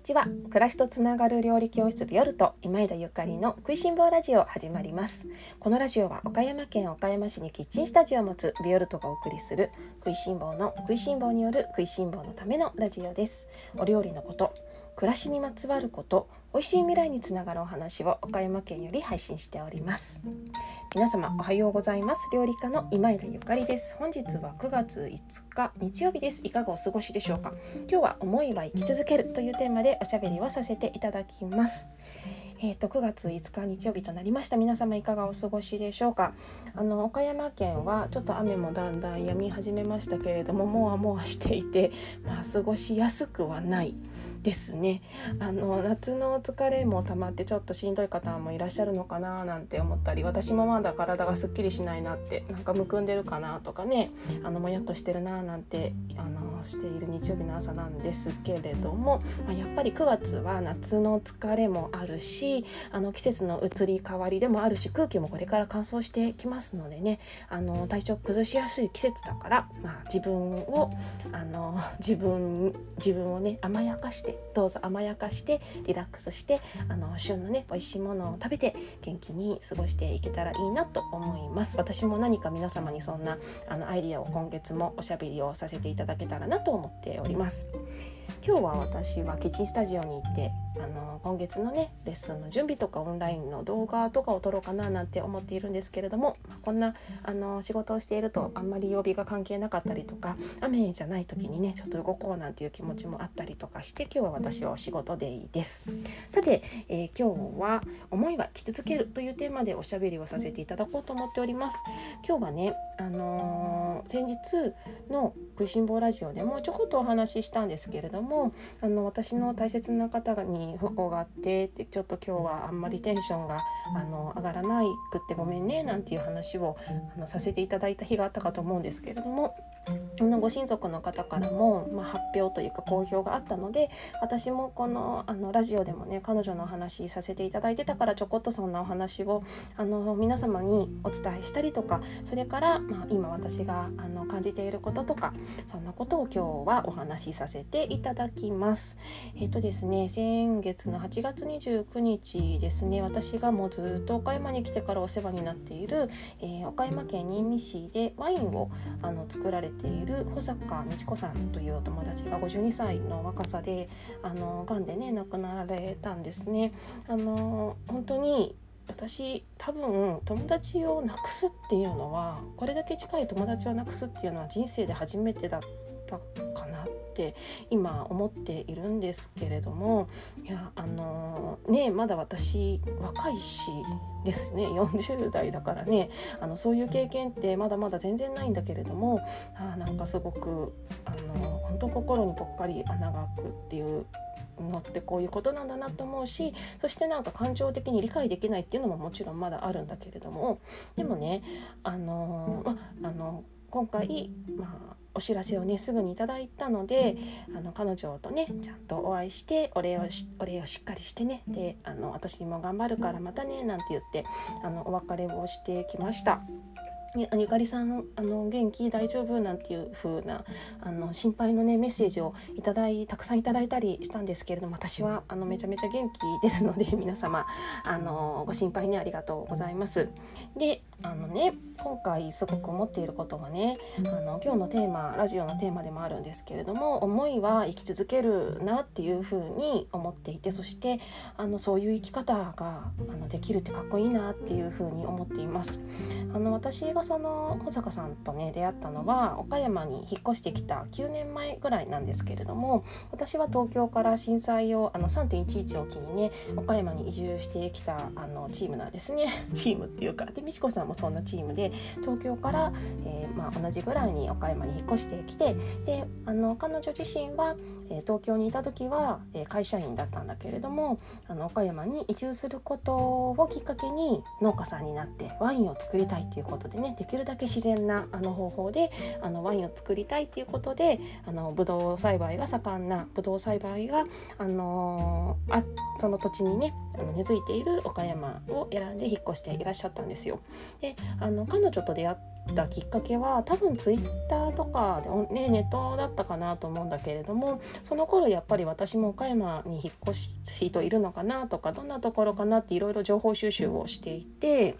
にちは暮らしとつながる料理教室ビオルト今枝ゆかりの食いしん坊ラジオ始まります。このラジオは岡山県岡山市にキッチンスタジオを持つビオルトがお送りする食いしん坊の食いしん坊による食いしん坊のためのラジオです。お料理のこと暮らしにまつわること美味しい未来につながるお話を岡山県より配信しております。皆様おはようございます。料理家の今枝ゆかりです。本日は9月5日日曜日です。いかがお過ごしでしょうか。今日は思いは生き続けるというテーマでおしゃべりをさせていただきます。えーと、9月5日日曜日となりました。皆様いかがお過ごしでしょうか？あの岡山県はちょっと雨もだんだん止み始めましたけれどももわもわしていて、まあ、過ごしやすくはないですね。あの夏の疲れも溜まってちょっとしんどい方もいらっしゃるのかななんて思ったり私もまだ体がすっきりしないなってなんかむくんでるかなとかねあのもやっとしてるななんてあのしている日曜日の朝なんですけれども、まあ、やっぱり9月は夏の疲れもあるしあの季節の移り変わりでもあるし空気もこれから乾燥してきますのでねあの体調崩しやすい季節だから、まあ、自分をあの自分自分をね甘やかしてしてどうぞ甘やかしてリラックスしてあの旬のね美味しいものを食べて元気に過ごしていけたらいいなと思います。私も何か皆様にそんなあのアイディアを今月もおしゃべりをさせていただけたらなと思っております。今日は私はキッチンスタジオに行ってあの今月のねレッスンの準備とかオンラインの動画とかを撮ろうかななんて思っているんですけれども、こんなあの仕事をしているとあんまり曜日が関係なかったりとか雨じゃない時にねちょっと動こうなんていう気持ちもあったりとかして今日は私はお仕事でいいです。さて、えー、今日は「思いは生き続ける」というテーマでおしゃべりをさせていただこうと思っております。今日はね、あのー、先日の「食いしん坊ラジオ」でもちょこっとお話ししたんですけれどもあの私の大切な方に不幸があってってちょっと今日はあんまりテンションがあの上がらないくってごめんねなんていう話をあのさせていただいた日があったかと思うんですけれどもご親族の方からも、まあ、発表というか公表があったので私もこのあのラジオでもね彼女のお話させていただいてたからちょこっとそんなお話をあの皆様にお伝えしたりとかそれから、まあ、今私があの感じていることとかそんなことを今日はお話しさせていただきます。えっ、とですね先月の8月29日ですね私がもうずっと岡山に来てからお世話になっている、えー、岡山県新見市でワインをあの作られている保坂美智子さんというお友達が52歳の若さであの癌でね亡くなられたんですね。あの本当に私多分友達をなくすっていうのはこれだけ近い友達をなくすっていうのは人生で初めてだったかなって今思っているんですけれどもいやあのねまだ私若いしですね。40代だからね。あのそういう経験ってまだまだ全然ないんだけれどもあなんかすごくあの本当心にぽっかり穴が開くっていうのってこういうことなんだなと思うしそしてなんか感情的に理解できないっていうのももちろんまだあるんだけれどもでもねあのまあの今回、まあ、お知らせをねすぐにいいたのであの彼女とねちゃんとお会いしてお礼をしお礼をしっかりしてねであの私も頑張るからまたねなんて言ってあのお別れをしてきました。ゆかりさんあの元気？大丈夫？なんていう風なあの心配のねメッセージをいただいたくさんいただいたりしたんですけれども私はあのめちゃめちゃ元気ですので皆様あのご心配にありがとうございます。であのね今回すごく思っていることがねあの今日のテーマラジオのテーマでもあるんですけれども思いは生き続けるなっていう風に思っていてそしてあのそういう生き方があのできるってかっこいいなっていう風に思っています。あの私がその保坂さんとね出会ったのは岡山に引っ越してきた9年前ぐらいなんですけれども私は東京から震災をあの3.11を機にね岡山に移住してきたあのチームなんですね チームっていうかで美智子さんもそんなチームで東京から、えー、まあ、同じぐらいに岡山に引っ越してきてであの彼女自身は、え、東京にいた時は、え、会社員だったんだけれどもあの岡山に移住することをきっかけに農家さんになってワインを作りたいっていうことでねできるだけ自然なあの方法であのワインを作りたいっていうことであのブドウ栽培が盛んなブドウ栽培が、あのあその土地にねあの根付いている岡山を選んで引っ越していらっしゃったんですよ。であの彼女と出会ったきっかけは多分ツイッターとかで、ね、ネットだったかなと思うんだけれどもその頃やっぱり私も岡山に引っ越し人いるのかなとかどんなところかなっていろいろ情報収集をしていて。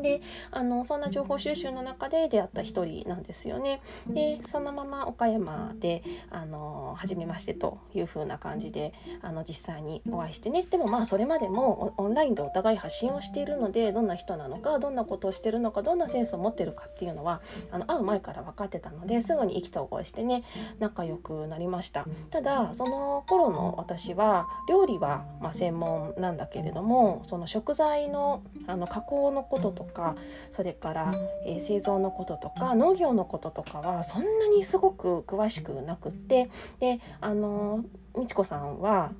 であのそんな情報収集の中で出会った一人なんですよね。でそのまま岡山であの初めましてという風な感じであの実際にお会いしてねでもまあそれまでもオンラインでお互い発信をしているのでどんな人なのかどんなことをしてるのかどんなセンスを持ってるかっていうのはあの会う前から分かってたのですぐに意気投合してね仲良くなりました。ただその頃の私は料理はま専門なんだけれどもその食材のあの加工のこととかそれから、えー、製造のこととか農業のこととかはそんなにすごく詳しくなくってであの美智子さんは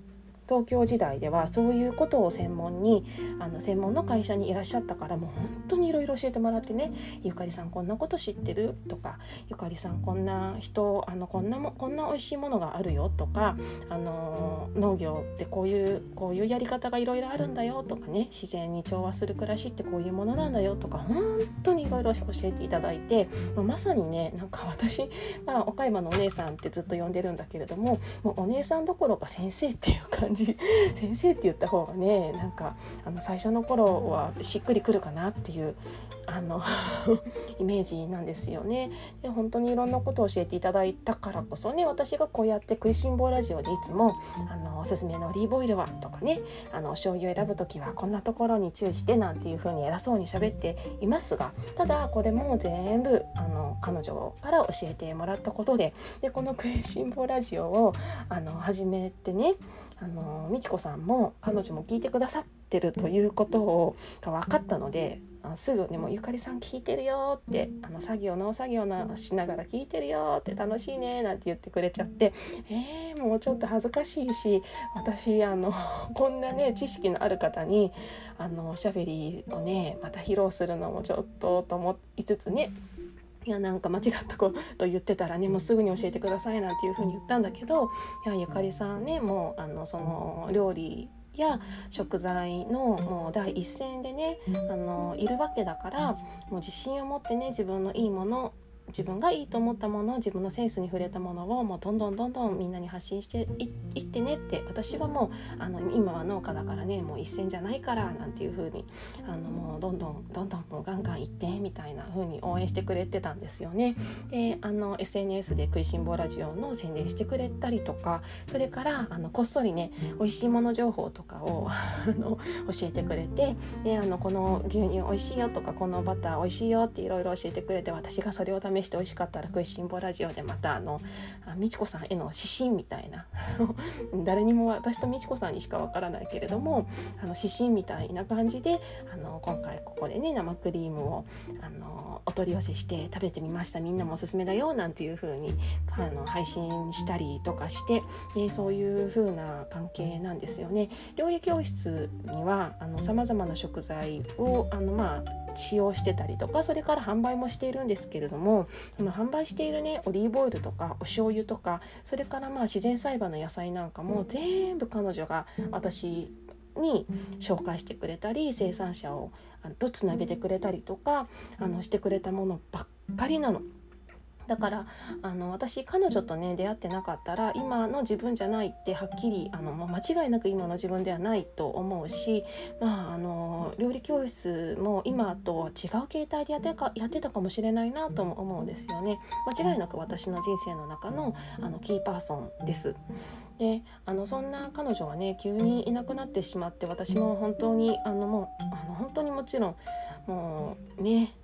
東京時代ではそういうことを専門にあの専門の会社にいらっしゃったからもう本当にいろいろ教えてもらってね「ゆかりさんこんなこと知ってる?」とか「ゆかりさんこんな人あのこんなもこんな美味しいものがあるよ」とかあの「農業ってこういうこういうやり方がいろいろあるんだよ」とかね「自然に調和する暮らしってこういうものなんだよ」とか本当にいろいろ教えていただいてまさにねなんか私、まあ、岡山のお姉さんってずっと呼んでるんだけれどももうお姉さんどころか先生っていう感じじ先生って言った方がねなんかあの最初の頃はしっくりくるかなっていうあの イメージなんですよね。で本当にいろんなことを教えていただいたからこそね私がこうやって「食いしん坊ラジオ」でいつもあの「おすすめのオリーブオイルは?」とかねあの「醤油を選ぶ時はこんなところに注意して」なんていう風に偉そうに喋っていますがただこれも全部あの彼女から教えてもらったことででこの「食いしん坊ラジオを」あの始めてねあの美智子さんも彼女も聞いてくださってるということをが分かったのですぐねもうゆかりさん聞いてるよってあの作業農作業なしながら聞いてるよって楽しいねなんて言ってくれちゃって。えー、もうちょっと恥ずかしいし私あの こんなね知識のある方にあのおしゃべりをねまた披露するのもちょっとと思いつつねいやなんか間違ったこと言ってたらねもうすぐに教えてくださいなんていうふうに言ったんだけどいやゆかりさんねもうあのその料理や食材のもう第一線でねあのいるわけだからもう自信を持ってね自分のいいもの自分がいいと思ったもの自分のセンスに触れたものをもうどんどんどんどんみんなに発信していってねって私はもうあの今は農家だからねもう一線じゃないからなんていう風にあのもうどんどんどんどんもうガンガン行ってみたいな風に応援してくれてたんですよね。であの SNS で「食いしん坊ラジオ」の宣伝してくれたりとかそれからあのこっそりね美味しいもの情報とかをあの教えてくれてであのこの牛乳美味しいよとかこのバター美味しいよっていろいろ教えてくれて私がそれを試して美味しかったら「食いしん坊ラジオ」でまたあの美智子さんへの指針みたいな 誰にも私と美智子さんにしかわからないけれどもあの指針みたいな感じであの今回ここでね生クリームをあのお取り寄せして食べてみましたみんなもおすすめだよなんていう風にあの配信したりとかしてでそういう風な関係なんですよね。料理教室にはさまざまな食材をあのまあ使用してたりとかそれから販売もしているんですけれどもその販売しているねオリーブオイルとかお醤油とかそれからまあ自然栽培の野菜なんかも全部彼女が私に紹介してくれたり生産者をとつなげてくれたりとかあのしてくれたものばっかりなの。だからあの私彼女とね出会ってなかったら今の自分じゃないってはっきりあの間違いなく今の自分ではないと思うし、まあ、あの料理教室も今とは違う形態でやってかやってたかもしれないなとも思うんですよね。間違いなく私の人生の中のあのキーパーソンです。であのそんな彼女がね急にいなくなってしまって私も本当にあのもうあの本当にもちろんもうね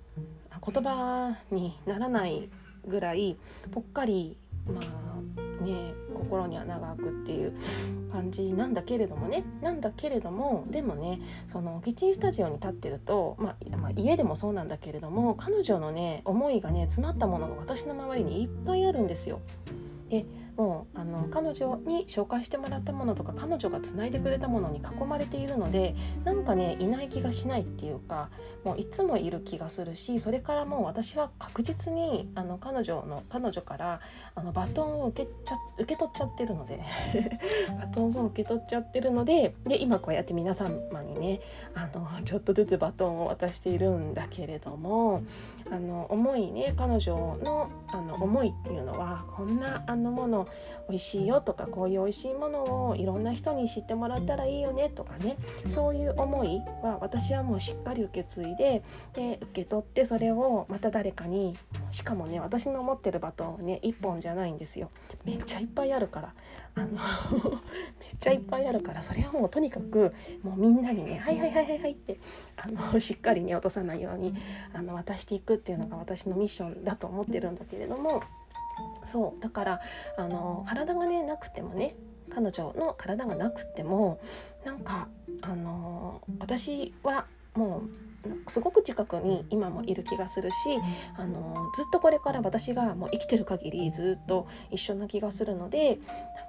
言葉にならないぐらいぽっかりまあね心に穴が開くっていう感じなんだけれどもねなんだけれどもでもねそのキッチンスタジオに立ってると、まあ、まあ、家でもそうなんだけれども彼女のね思いがね詰まったものが私の周りにいっぱいあるんですよ。でもうあの彼女に紹介してもらったものとか彼女がつないでくれたものに囲まれているのでなんかねいない気がしないっていうかもういつもいる気がするしそれからもう私は確実にあの彼女の彼女からあのバトンを受けちゃ受け取っちゃってるので バトンを受け取っちゃってるのでで今こうやって皆様にねあのちょっとずつバトンを渡しているんだけれどもあの思いね彼女のあの思いっていうのはこんなあのもの美味しいよとかこういう美味しいものをいろんな人に知ってもらったらいいよねとかね。そういう思いは私はもうしっかり受け継いでで受け取ってそれをまた誰かにしかもね私の持ってるバトンね1本じゃないんですよ。めっちゃいっぱいあるから。あの めっちゃいっぱいあるからそれはもうとにかくもうみんなにね「はいはいはいはいはい」ってあのしっかりね落とさないようにあの渡していくっていうのが私のミッションだと思ってるんだけれども。そうだからあの体がねなくてもね彼女の体がなくてもなんかあの私はもうすごく近くに今もいる気がするしあのずっとこれから私がもう生きてる限りずっと一緒な気がするので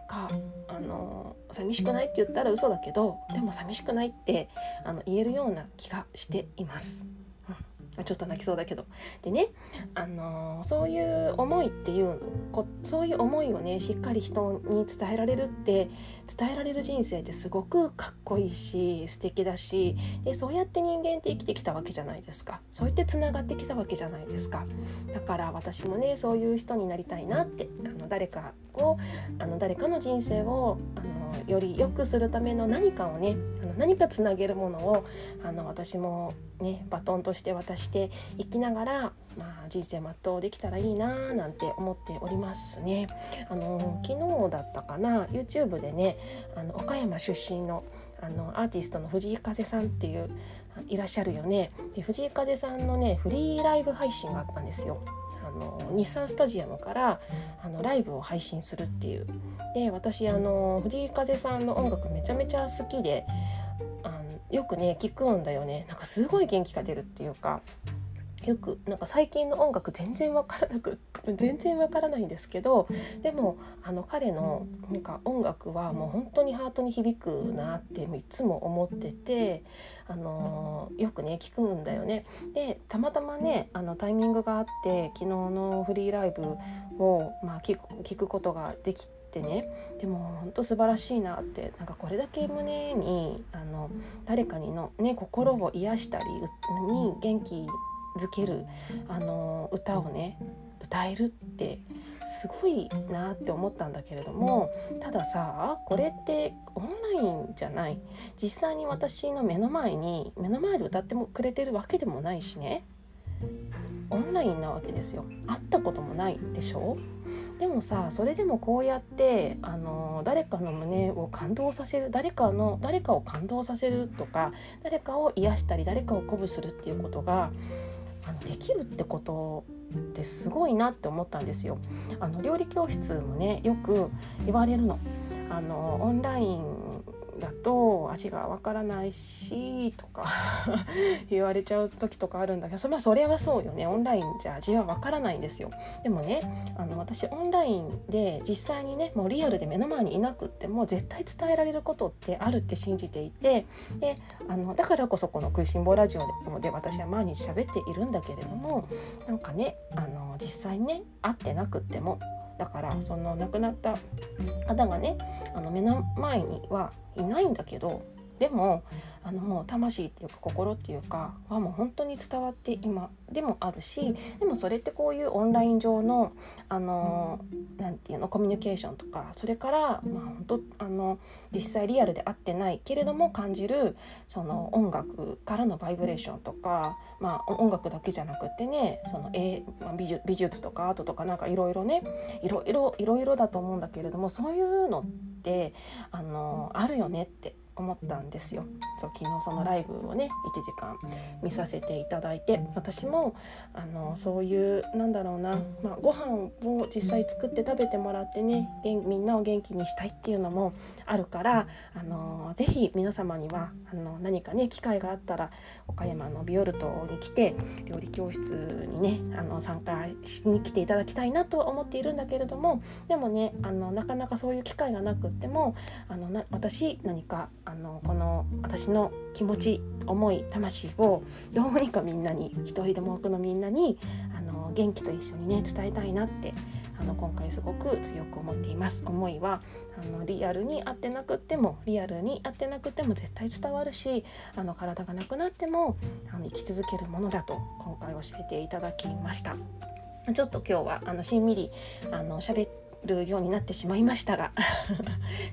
なんかあの寂しくないって言ったら嘘だけどでも寂しくないってあの言えるような気がしています。ちょっと泣きそうだけど。でね、あのー、そういう思いっていうこそういう思いをねしっかり人に伝えられるって伝えられる人生ってすごくかっこいいし素敵だしでそうやって人間って生きてきたわけじゃないですか。そうやってつながってきたわけじゃないですか。だから私もねそういう人になりたいなってあの誰かをあの誰かの人生をあのより良くするための何かをねあの何かつなげるものをあの私もねバトンとして渡していきながら、まあ、人生全うできたらいいなーなんて思っておりますね。あの昨日だったかな YouTube でねあの岡山出身のあのアーティストの藤井風さんっていういらっしゃるよねで藤井風さんのねフリーライブ配信があったんですよ。あの日産スタジアムからあのライブを配信するっていうで私あの藤井風さんの音楽めちゃめちゃ好きでよくね聞くんだよねなんかすごい元気が出るっていうかよくなんか最近の音楽全然わからなく全然わからないんですけどでもあの彼のなんか音楽はもう本当にハートに響くなっていつも思ってて、あのよくね聞くんだよね。でたまたまねあのタイミングがあって昨日のフリーライブを、まあ、聞く聞くことができて。ねでも本当素晴らしいなってなんかこれだけ胸にあの誰かにの、ね、心を癒したりに元気づけるあの歌をね歌えるってすごいなって思ったんだけれどもたださこれってオンラインじゃない実際に私の目の前に目の前で歌ってもくれてるわけでもないしねオンラインなわけですよ会ったこともないでしょ？でもさそれでもこうやってあの誰かの胸を感動させる誰かの誰かを感動させるとか誰かを癒したり誰かを鼓舞するっていうことがあのできるってことってすごいなって思ったんですよ。あの料理教室もねよく言われるの。あのオンラインだと味がわからないしとか 言われちゃう時とかあるんだけどそ,、まあ、それはそうよね。オンラインじゃ味はわからないんですよ。でもねあの私オンラインで実際にねもうリアルで目の前にいなくっても絶対伝えられることってあるって信じていてであのだからこそこの「食いしん坊ラジオで」で私は毎日喋っているんだけれどもなんかねあの実際にね会ってなくってもだからその亡くなった方がねあの目の前にはいないんだけどでもあの魂っていうか心っていうかはもう本当に伝わって今でもあるしでもそれってこういうオンライン上のあのなていうのコミュニケーションとかそれからまあ本当あの実際リアルで会ってないけれども感じるその音楽からのバイブレーションとか、まあ、音楽だけじゃなくってねその、えまあ、美術美術とかアートとかなんかいろいろねいろいろいろいろだと思うんだけれどもそういうのってあのあるよねって。思ったんですよ。そう昨日そのライブをね1時間見させていただいて私もあのそういうなんだろうな、まあ、ご飯を実際作って食べてもらってねみんなを元気にしたいっていうのもあるからあのぜひ皆様にはあの何かね機会があったら岡山のビオルトに来て料理教室にねあの参加しに来ていただきたいなとは思っているんだけれどもでもねあのなかなかそういう機会がなくってもあのな私何かあのこの私の気持ち思い魂をどうにかみんなに一人でも多くのみんなにあの元気と一緒にね伝えたいなってあの今回すごく強く思っています。思いはあのリアルに会ってなくってもリアルに会ってなくても絶対伝わるしあの体がなくなってもあの生き続けるものだと今回教えていただきました。ちょっと今日はあのしんみりあの喋ってるようになってしまいましたが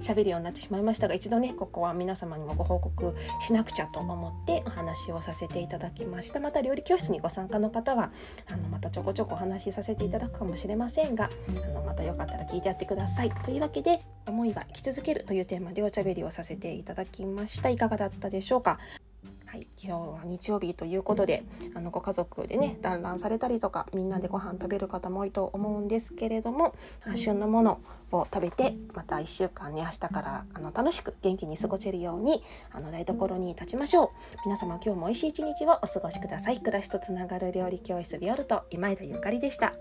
喋るようになってしまいましたが 一度ねここは皆様にもご報告しなくちゃと思ってお話をさせていただきました。また料理教室にご参加の方はあのまたちょこちょこお話しさせていただくかもしれませんがあのまたよかったら聞いてやってください。というわけで思いは生き続けるというテーマでおしゃべりをさせていただきました。いかがだったでしょうか？はい、今日は日曜日ということであのご家族でね団らんされたりとかみんなでご飯食べる方も多いと思うんですけれども旬のものを食べてまた1週間ね明日からあの楽しく元気に過ごせるようにあの台所に立ちましょう。皆様今日も美味しい一日をお過ごしください。暮らしとつながる料理教室ビオルト今枝ゆかりでした